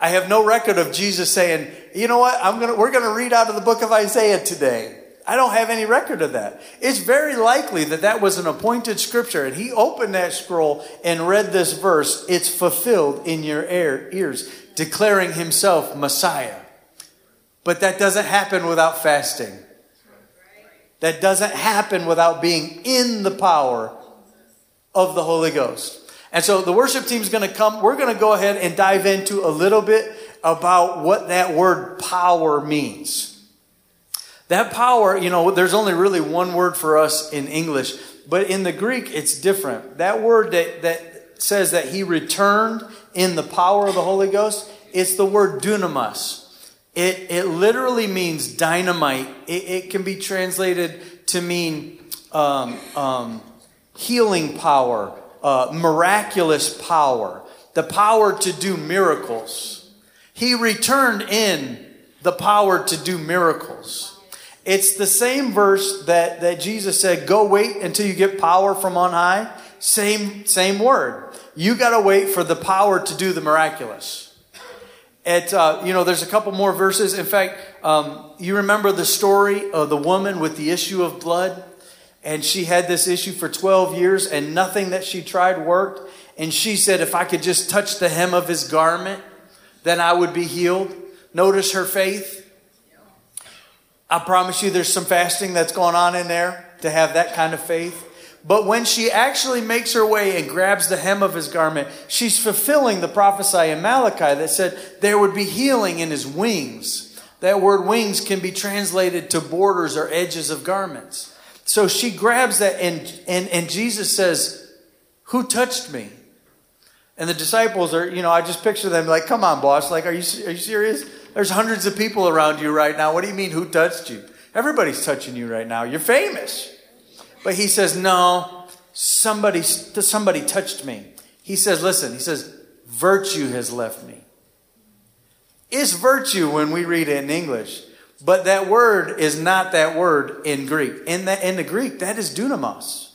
I have no record of Jesus saying, "You know what? I'm to we're going to read out of the book of Isaiah today." I don't have any record of that. It's very likely that that was an appointed scripture and he opened that scroll and read this verse, "It's fulfilled in your ears," declaring himself Messiah. But that doesn't happen without fasting. That doesn't happen without being in the power of the Holy Ghost. And so the worship team is going to come. We're going to go ahead and dive into a little bit about what that word power means. That power, you know, there's only really one word for us in English, but in the Greek it's different. That word that, that says that he returned in the power of the Holy Ghost, it's the word dunamis. It, it literally means dynamite. It, it can be translated to mean um, um, healing power, uh, miraculous power, the power to do miracles. He returned in the power to do miracles. It's the same verse that, that Jesus said, Go wait until you get power from on high. Same, same word. You got to wait for the power to do the miraculous. At, uh, you know, there's a couple more verses. In fact, um, you remember the story of the woman with the issue of blood? And she had this issue for 12 years, and nothing that she tried worked. And she said, If I could just touch the hem of his garment, then I would be healed. Notice her faith. I promise you, there's some fasting that's going on in there to have that kind of faith. But when she actually makes her way and grabs the hem of his garment, she's fulfilling the prophecy in Malachi that said there would be healing in his wings. That word wings can be translated to borders or edges of garments. So she grabs that, and, and, and Jesus says, Who touched me? And the disciples are, you know, I just picture them like, Come on, boss. Like, are you, are you serious? There's hundreds of people around you right now. What do you mean, who touched you? Everybody's touching you right now. You're famous. But he says, No, somebody, somebody touched me. He says, Listen, he says, virtue has left me. It's virtue when we read it in English, but that word is not that word in Greek. In, the in the Greek, that is dunamis.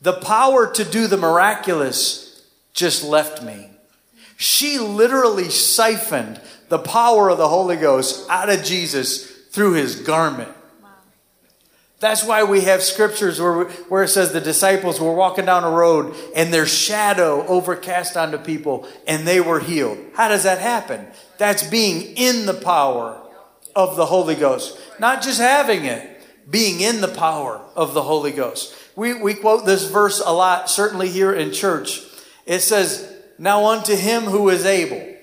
The power to do the miraculous just left me. She literally siphoned the power of the Holy Ghost out of Jesus through his garment. That's why we have scriptures where, where it says the disciples were walking down a road and their shadow overcast onto people and they were healed. How does that happen? That's being in the power of the Holy Ghost. Not just having it, being in the power of the Holy Ghost. We, we quote this verse a lot, certainly here in church. It says, Now unto him who is able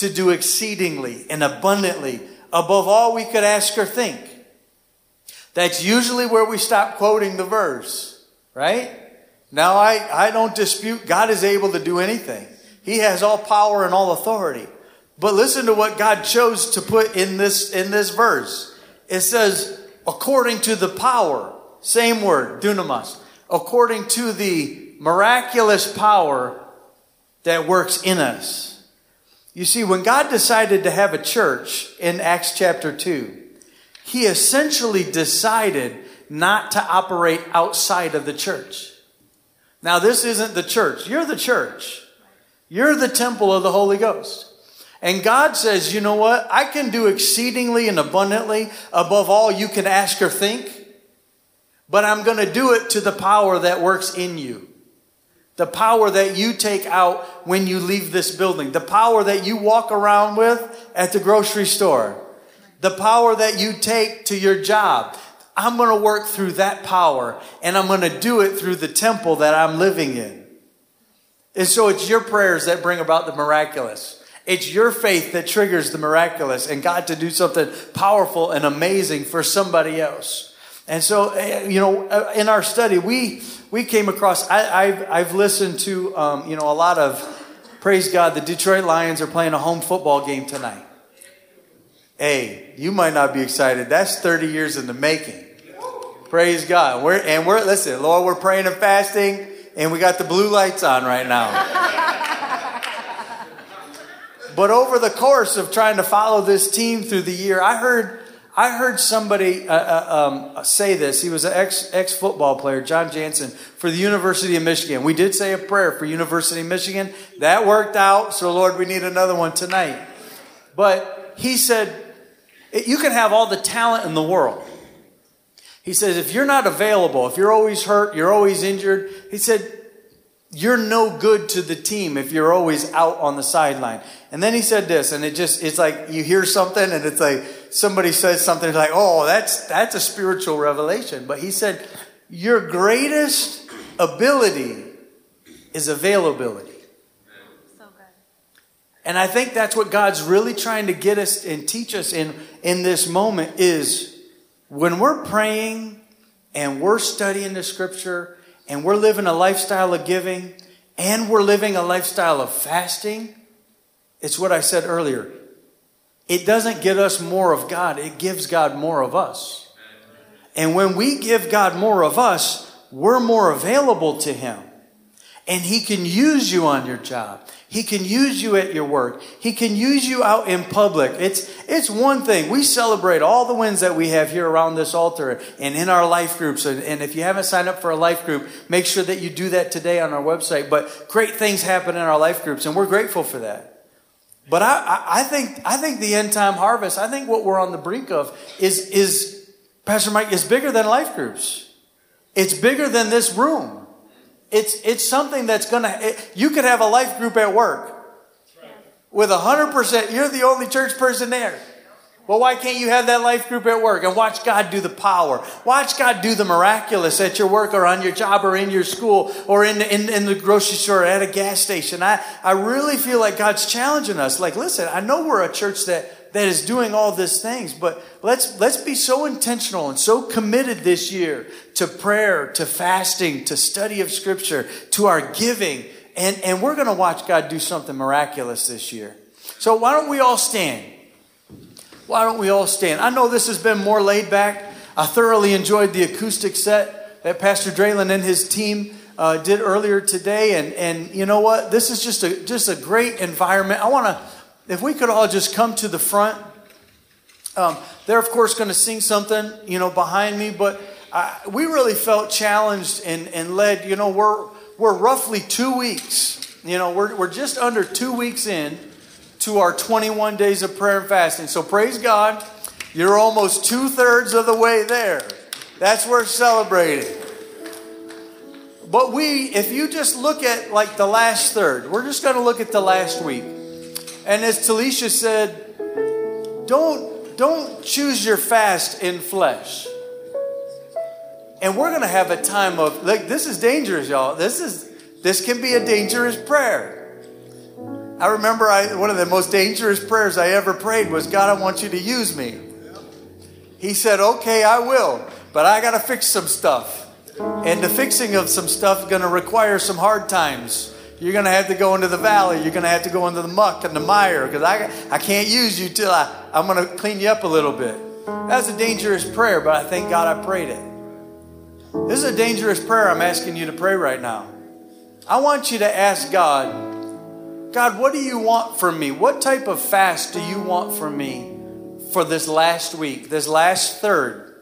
to do exceedingly and abundantly above all we could ask or think that's usually where we stop quoting the verse, right? Now, I, I don't dispute God is able to do anything. He has all power and all authority. But listen to what God chose to put in this, in this verse. It says, according to the power, same word, dunamis, according to the miraculous power that works in us. You see, when God decided to have a church in Acts chapter 2, he essentially decided not to operate outside of the church. Now, this isn't the church. You're the church. You're the temple of the Holy Ghost. And God says, you know what? I can do exceedingly and abundantly above all you can ask or think, but I'm going to do it to the power that works in you. The power that you take out when you leave this building. The power that you walk around with at the grocery store the power that you take to your job. I'm going to work through that power and I'm going to do it through the temple that I'm living in. And so it's your prayers that bring about the miraculous. It's your faith that triggers the miraculous and God to do something powerful and amazing for somebody else. And so, eh, you know, uh, in our study, we we came across. I, have I've listened to, um, you know, a lot of. Praise God, the Detroit Lions are playing a home football game tonight. Hey, you might not be excited. That's 30 years in the making. Praise God. We're, and we're, listen, Lord, we're praying and fasting, and we got the blue lights on right now. but over the course of trying to follow this team through the year, I heard, I heard somebody uh, uh, um, say this. He was an ex ex football player, Jon Jansen, for the University of Michigan. We did say a prayer for University of Michigan. That worked out. So, Lord, we need another one tonight. But he said, you can have all the talent in the world. He says, if you're not available, if you're always hurt, you're always injured, he said, you're no good to the team if you're always out on the sideline. And then he said this, and it just, it's like you hear something and it's like somebody says something like, oh, that's, that's a spiritual revelation. But he said, your greatest ability is availability. So good. And I think that's what God's really trying to get us and teach us in, in this moment is when we're praying and we're studying the scripture and we're living a lifestyle of giving and we're living a lifestyle of fasting, it's what I said earlier. It doesn't get us more of God, it gives God more of us. And when we give God more of us, we're more available to Him. And He can use you on your job. He can use you at your work. He can use you out in public. It's, it's one thing. We celebrate all the wins that we have here around this altar and in our life groups. And, and if you haven't signed up for a life group, make sure that you do that today on our website. But great things happen in our life groups, and we're grateful for that. But I, I, think, I think the end time harvest, I think what we're on the brink of is, is Pastor Mike, is bigger than life groups. It's bigger than this room. It's, it's something that's going to, you could have a life group at work with 100%, you're the only church person there. Well, why can't you have that life group at work and watch God do the power? Watch God do the miraculous at your work or on your job or in your school or in, in, in the grocery store or at a gas station. I, I really feel like God's challenging us. Like, listen, I know we're a church that that is doing all these things. But let's, let's be so intentional and so committed this year to prayer, to fasting, to study of scripture, to our giving. And, and we're going to watch God do something miraculous this year. So why don't we all stand? Why don't we all stand? I know this has been more laid back. I thoroughly enjoyed the acoustic set that Pastor Draylen and his team uh, did earlier today. And, and you know what? This is just a, just a great environment. I want to if we could all just come to the front. Um, they're, of course, going to sing something, you know, behind me, but I, we really felt challenged and, and led. You know, we're, we're roughly two weeks, you know, we're, we're just under two weeks in to our 21 days of prayer and fasting. So praise God, you're almost two thirds of the way there. That's worth celebrating. But we, if you just look at like the last third, we're just going to look at the last week. And as Telesha said, don't, don't choose your fast in flesh. And we're going to have a time of, like, this is dangerous, y'all. This is, this can be a dangerous prayer. I remember I, one of the most dangerous prayers I ever prayed was, God, I want you to use me. He said, okay, I will, but I got to fix some stuff. And the fixing of some stuff is going to require some hard times. You're going to have to go into the valley. You're going to have to go into the muck and the mire because I, I can't use you till I, I'm going to clean you up a little bit. That's a dangerous prayer, but I thank God I prayed it. This is a dangerous prayer I'm asking you to pray right now. I want you to ask God, God, what do you want from me? What type of fast do you want from me for this last week, this last third?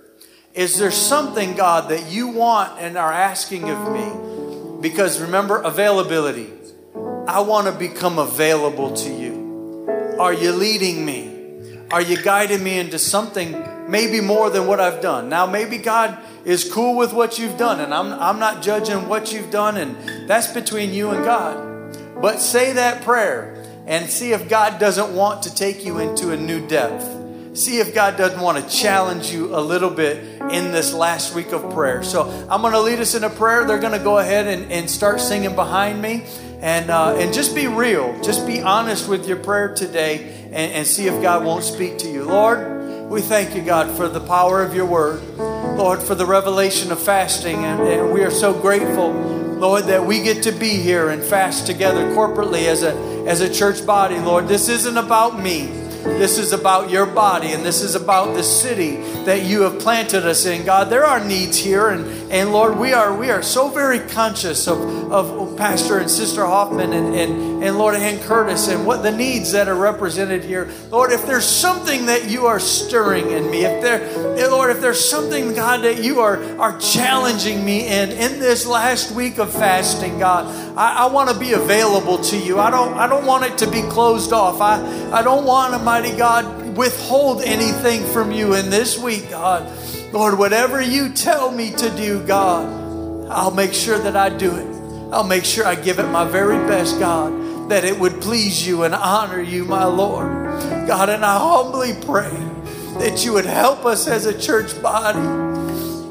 Is there something, God, that you want and are asking of me? Because remember, availability. I want to become available to you. Are you leading me? Are you guiding me into something maybe more than what I've done? Now, maybe God is cool with what you've done, and I'm, I'm not judging what you've done, and that's between you and God. But say that prayer and see if God doesn't want to take you into a new depth. See if God doesn't want to challenge you a little bit in this last week of prayer. So I'm going to lead us in a prayer. They're going to go ahead and, and start singing behind me. And, uh, and just be real. Just be honest with your prayer today and, and see if God won't speak to you. Lord, we thank you, God, for the power of your word. Lord, for the revelation of fasting. And, and we are so grateful, Lord, that we get to be here and fast together corporately as a, as a church body, Lord. This isn't about me. This is about your body and this is about the city that you have planted us in. God, there are needs here and And Lord, we are we are so very conscious of, of Pastor and Sister Hoffman and, and, and Lord and Curtis and what the needs that are represented here. Lord, if there's something that you are stirring in me, if there, eh, Lord, if there's something, God, that you are, are challenging me in in this last week of fasting, God, I, I want to be available to you. I don't I don't want it to be closed off. I, I don't want, Almighty God, withhold anything from you in this week, God. Lord, whatever you tell me to do, God, I'll make sure that I do it. I'll make sure I give it my very best, God, that it would please you and honor you, my Lord. God, and I humbly pray that you would help us as a church body.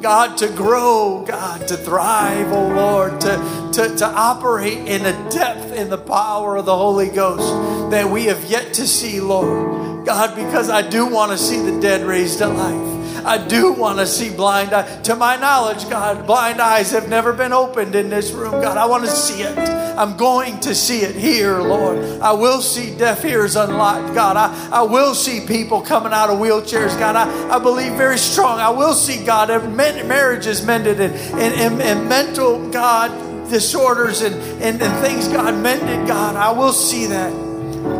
God, to grow, God, to thrive, oh Lord, to, to, to operate in a depth in the power of the Holy Ghost that we have yet to see, Lord. God, because I do want to see the dead raised to life. I do want to see blind eyes. To my knowledge, God, blind eyes have never been opened in this room. God, I want to see it. I'm going to see it here, Lord. I will see deaf ears unlocked, God. I, I will see people coming out of wheelchairs, God. I, I believe very strong. I will see, God, marriages mended and, and, and, and mental, God, disorders and, and, and things, God, mended, God. I will see that.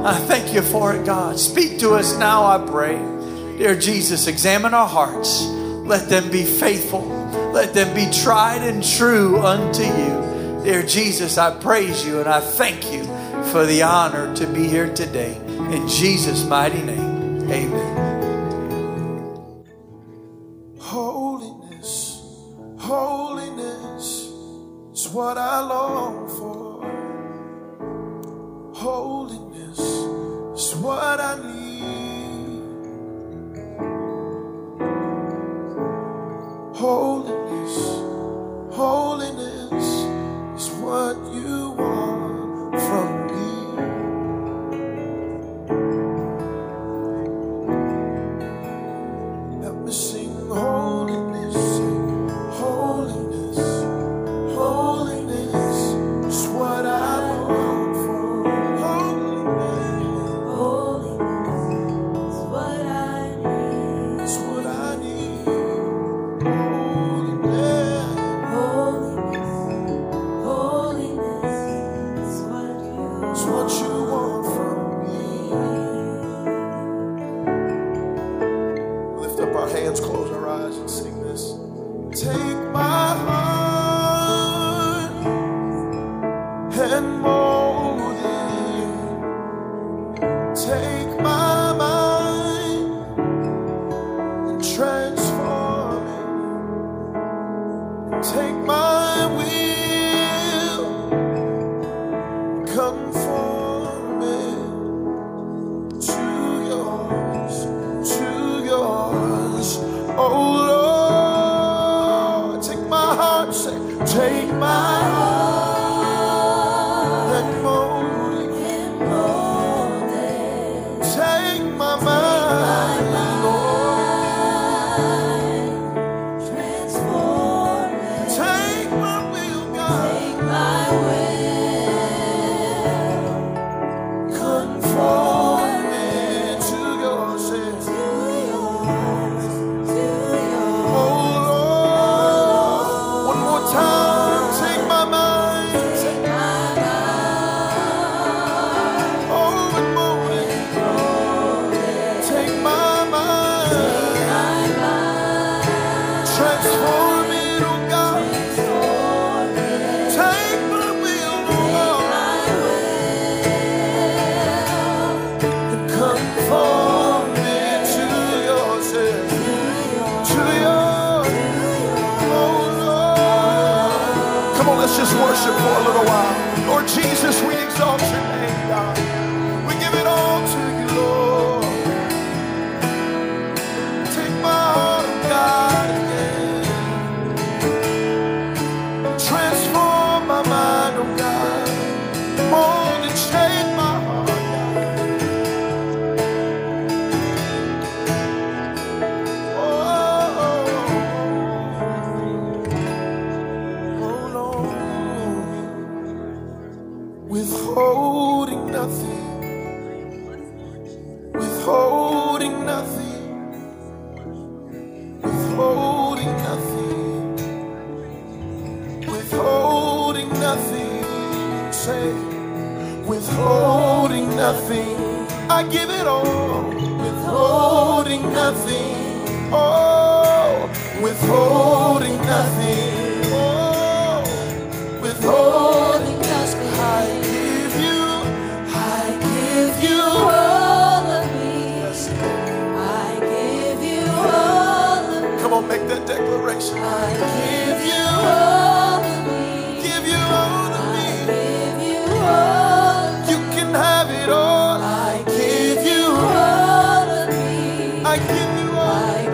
I thank you for it, God. Speak to us now, I pray. Dear Jesus, examine our hearts. Let them be faithful. Let them be tried and true unto you. Dear Jesus, I praise you and I thank you for the honor to be here today. In Jesus' mighty name, amen.
Holiness, holiness is what I long for. Give